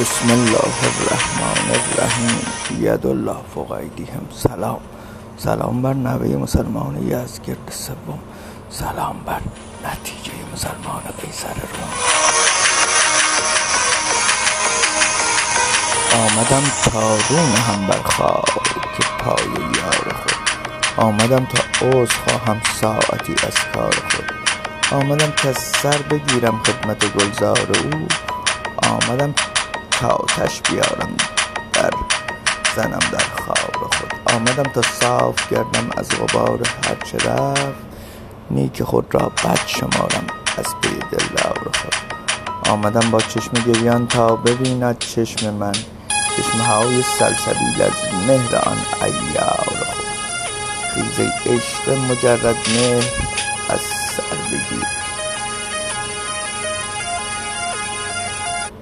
بسم الله الرحمن الرحیم. ید الله فوق ایدیهم. سلام. سلام بر نوه مسلمان یزگرد سوم. سلام بر نتیجه مسلمان قیصر روم. آمدم تا رو هم بر که پای یار خود. آمدم تا عذر خواهم ساعتی از کار خود. آمدم که سر بگیرم خدمت گلزار او. آمدم تا آتش بیارم در زنم در خاور خود. آمدم تا صاف گردم از غبار هرچه رفت. نیک خود را بد شمارم از پی دلدار خود. آمدم با چشم گریان تا ببیند چشم من. چشمه های سلسبیل از مهر آن عیار خود. خیز ای عشق مجرد مهر از سر بگیر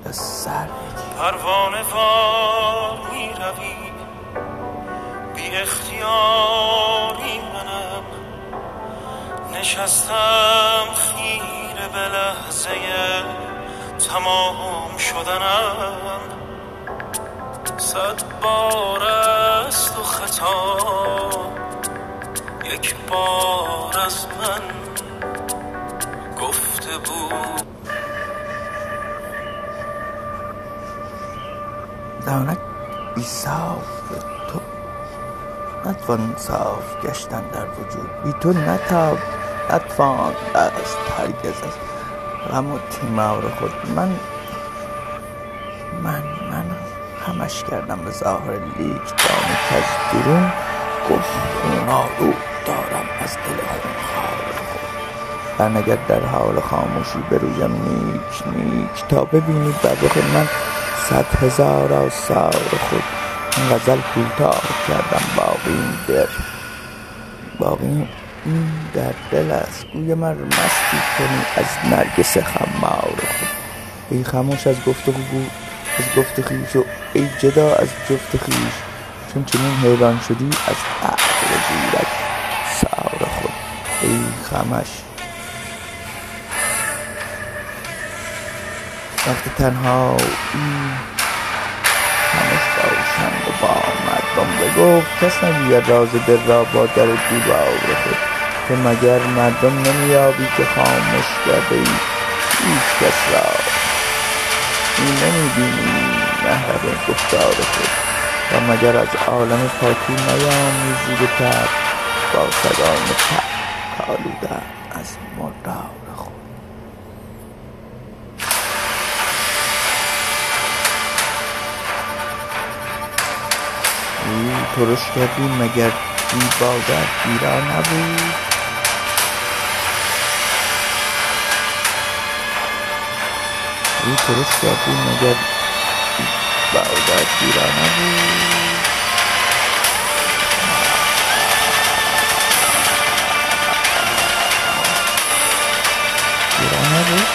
از سر. پروانه وار می روی بی اختیاری منم. نشستم خیره به لحظه تمام شدنم. صد بار است و خطا. یک بار از من گفته بود. دانک بی صاف تو نتوان صاف گشتن در وجود بی تو نتاب نتوان است هرگز از غم و تیمار خود من من من همش کردم به ظاهر لیک دانه کز درون گفت خون آلود دارم از دل خونخوار خود برنگر در حال خاموشی برویم نیک نیک تا ببینی بر رخ من صد هزار آثار خود. این غزل کوتاه کردم. باقی این در باقی این در دل است. گوی من مستی کنی از نرگس خمار خود. ای خموش از گفت گو از گفت خویش و ای جدا از جفت خویش چون چنین حیران شدی از عقل گیرد سار خود. ای خمش وقت تنهایی خمش باشم و با مردم بگفت کس نگوید راز دل را با در دیوار خود تو مگر مردم نمییابی که خامش کرده ای؟ هیچ کس را. می نمی‌بینی محرم گفتار خود و مگر از عالم پاکی نیامیزی به طبع با سگان طبع کآلوده از مردار ترش کردیم مگر دیبا در پیرا نبود او ترش کردیم مگر دیبا در پیرا نبود پیرا نبود